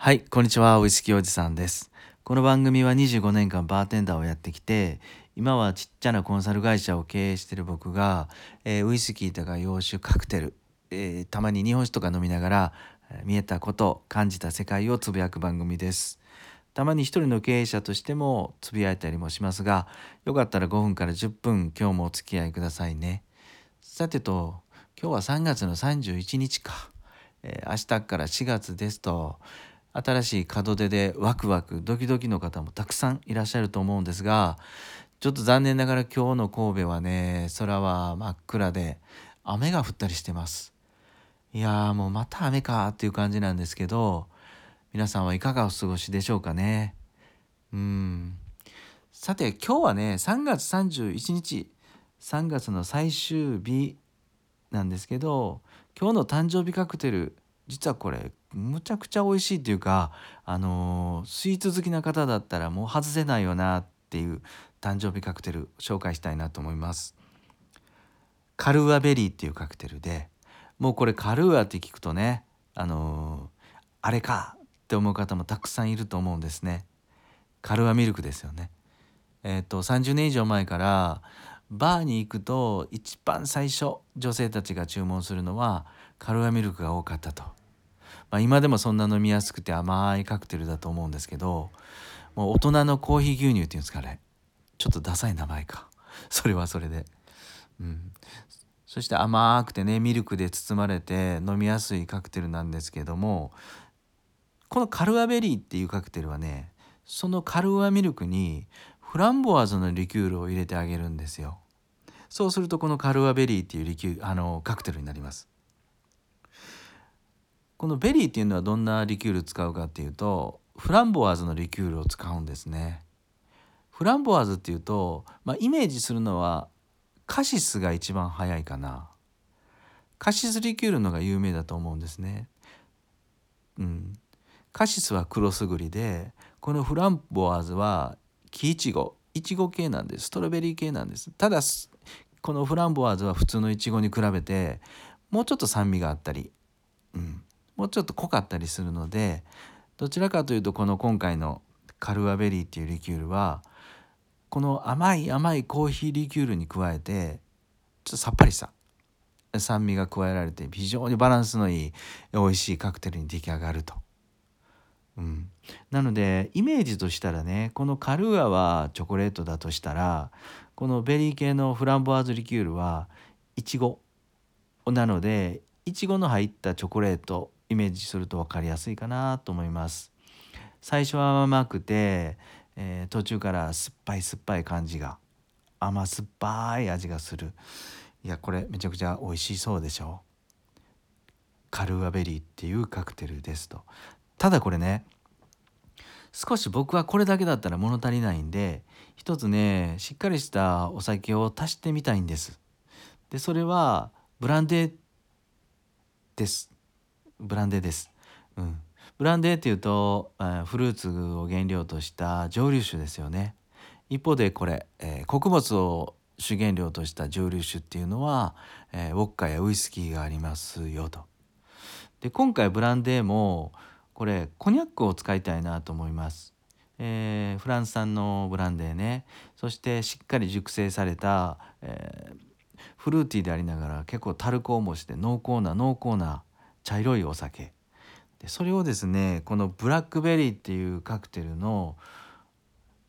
はい、こんにちは。ウイスキーおじさんです。この番組は25年間バーテンダーをやってきて、今はちっちゃなコンサル会社を経営している僕が、えーウイスキーとか洋酒、カクテル、えーたまに日本酒とか飲みながら、見えたこと、感じた世界をつぶやく番組です。たまに一人の経営者としてもつぶやいたりもしますが、よかったら5分から10分今日もお付き合いくださいね。さてと、今日は3月の31日か。えー明日から4月ですと、新しい門出でワクワクドキドキの方もたくさんいらっしゃると思うんですがちょっと残念ながら今日の神戸はね空は真っ暗で雨が降ったりしてます。いやーもうまた雨かっていう感じなんですけど皆さんはいかがお過ごしでしょうかね。うん。さて今日はね3月31日3月の最終日なんですけど今日の誕生日カクテル実はこれむちゃくちゃ美味しいっていうかあのスイーツ好きな方だったらもう外せないよなっていう誕生日カクテル紹介したいなと思います。カルーアベリーっていうカクテルでもうこれカルーアって聞くとねあのあれかって思う方もたくさんいると思うんですね。カルーアミルクですよね。えっ、と30年以上前からバーに行くと一番最初女性たちが注文するのはカルアミルクが多かったと、まあ、今でもそんな飲みやすくて甘いカクテルだと思うんですけどもう大人のコーヒー牛乳っていうんですかね。ちょっとダサい名前か。それはそれで。うん。そして甘くてねミルクで包まれて飲みやすいカクテルなんですけどもこのカルアベリーっていうカクテルはねそのカルアミルクにフランボワーズのリキュールを入れてあげるんですよ。そうするとこのカルアベリーっていうリキュあのカクテルになります。このベリーっていうのはどんなリキュール使うかっていうとフランボワーズのリキュールを使うんですね。フランボワーズっていうと、まあ、イメージするのはカシスが一番早いかな。カシスリキュールのが有名だと思うんですね。うん。カシスはクロスグリでこのフランボワーズは木いちごいちご系なんです。ストロベリー系なんです。ただこのフランボワーズは普通のいちごに比べてもうちょっと酸味があったり、うん、もうちょっと濃かったりするのでどちらかというとこの今回のカルアベリーっていうリキュールはこの甘い甘いコーヒーリキュールに加えてちょっとさっぱりさ酸味が加えられて非常にバランスのいい美味しいカクテルに出来上がると。うん、なのでイメージとしたらねこのカルーアはチョコレートだとしたらこのベリー系のフランボワーズリキュールはいちごなのでいちごの入ったチョコレートイメージすると分かりやすいかなと思います。最初は甘くて、えー途中から酸っぱい酸っぱい感じが甘酸っぱい味がする。いやこれめちゃくちゃ美味しそうでしょ。うカルーアベリーっていうカクテルですと。ただこれね少し僕はこれだけだったら物足りないんで一つねしっかりしたお酒を足してみたいんです。でそれはブランデーです。ブランデーです。うん。ブランデーっていうと、えーフルーツを原料とした蒸留酒ですよね。一方でこれ、えー穀物を主原料とした蒸留酒っていうのは、えーウォッカやウイスキーがありますよと。で今回ブランデーもこれコニャックを使いたいなと思います、えーフランス産のブランデーね。そしてしっかり熟成された、えーフルーティーでありながら結構タルコを模して濃厚な濃厚な茶色いお酒。でそれをですねこのブラックベリーっていうカクテルの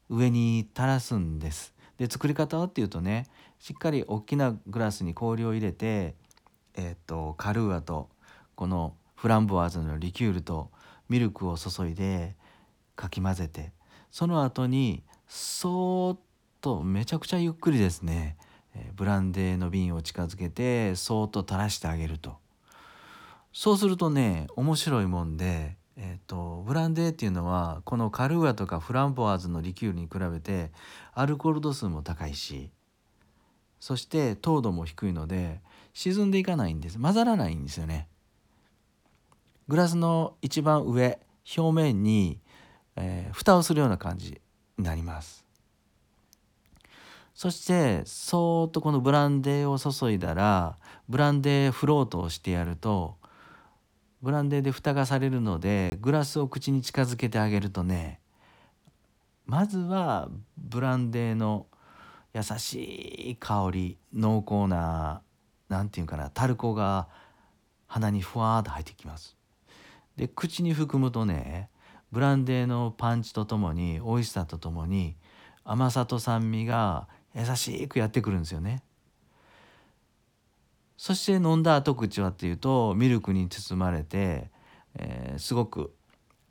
上に垂らすんです。で作り方はっていうとねしっかり大きなグラスに氷を入れてえっ、とカルーアとこのフランボワーズのリキュールとミルクを注いでかき混ぜてその後にそーっとめちゃくちゃゆっくりですねブランデーの瓶を近づけてそーっと垂らしてあげると。そうするとね面白いもんで、えー、とブランデーっていうのはこのカルーアとかフランボワーズのリキュールに比べてアルコール度数も高いしそして糖度も低いので沈んでいかないんです混ざらないんですよね。グラスの一番上表面に、えー蓋をするような感じになります。そしてそーっとこのブランデーを注いだらブランデーフロートをしてやるとブランデーで蓋がされるのでグラスを口に近づけてあげるとねまずはブランデーの優しい香り濃厚な何て言うかなタルコが鼻にふわーっと入ってきます。で口に含むとねブランデーのパンチとともに美味しさとともに甘さと酸味が優しくやってくるんですよね。そして飲んだ後口はっていうとミルクに包まれて、えー、すごく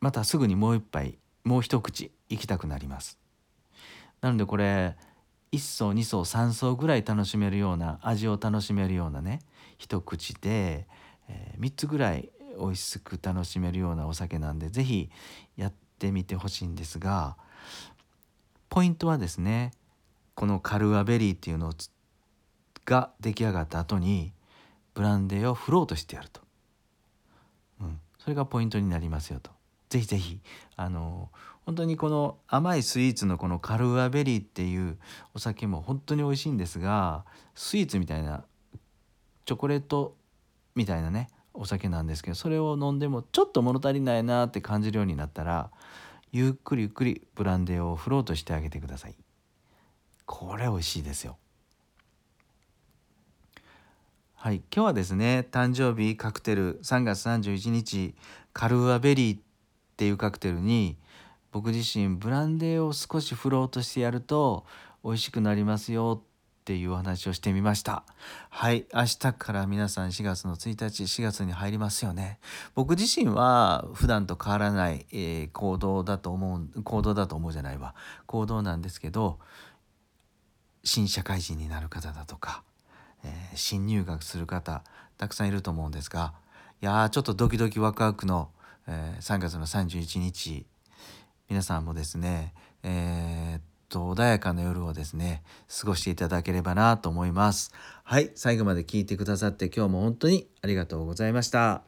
またすぐにもう一杯もう一口いきたくなります。なのでこれ1層2層3層ぐらい楽しめるような味を楽しめるようなね一口で、えー、3つぐらい美味しく楽しめるようなお酒なんで是非やってみてほしいんですがポイントはですねこのカルアベリーっていうのが出来上がった後にブランデーを振ろうとしてやると、うん、それがポイントになりますよと。ぜひぜひあの本当にこの甘いスイーツのこのカルーアベリーっていうお酒も本当に美味しいんですがスイーツみたいなチョコレートみたいなねお酒なんですけどそれを飲んでもちょっと物足りないなって感じるようになったらゆっくりゆっくりブランデーを振ろうとしてあげてください。これ美味しいですよ。はい、今日はですね誕生日カクテル3月31日カルーアベリーっていうカクテルに僕自身ブランデーを少し振ろうとしてやると美味しくなりますよっていうお話をしてみました。はい明日から皆さん4月の1日4月に入りますよね。僕自身は普段と変わらない、えー、行動だと思う行動だと思うじゃないわ。行動なんですけど新社会人になる方だとかえー、新入学する方たくさんいると思うんですがいやちょっとドキドキワクワクの、えー、3月の31日皆さんもですねえー、っと穏やかな夜をですね過ごしていただければなと思います。はい最後まで聞いてくださって今日も本当にありがとうございました。